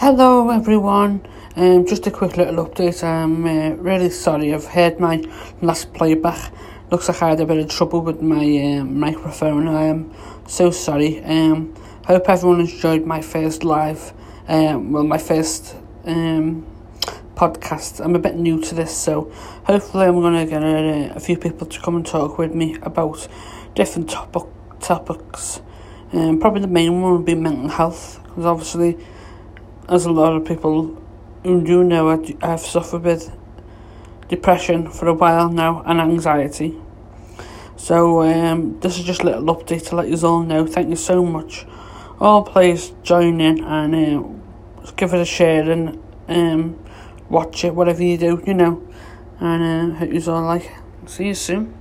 Hello everyone. Um, just a quick little update. I'm uh, really sorry. I've heard my last playback. Looks like I had a bit of trouble with my uh, microphone. I am so sorry. Um, hope everyone enjoyed my first live. Um, well, my first um podcast. I'm a bit new to this, so hopefully I'm gonna get a, a few people to come and talk with me about different topic topics. Um, probably the main one would be mental health, because obviously as a lot of people who do know I have suffered with depression for a while now and anxiety. So um, this is just a little update to let you all know. Thank you so much. All please join in and uh, give it a share and um, watch it, whatever you do, you know. And uh, hope you all like it. See you soon.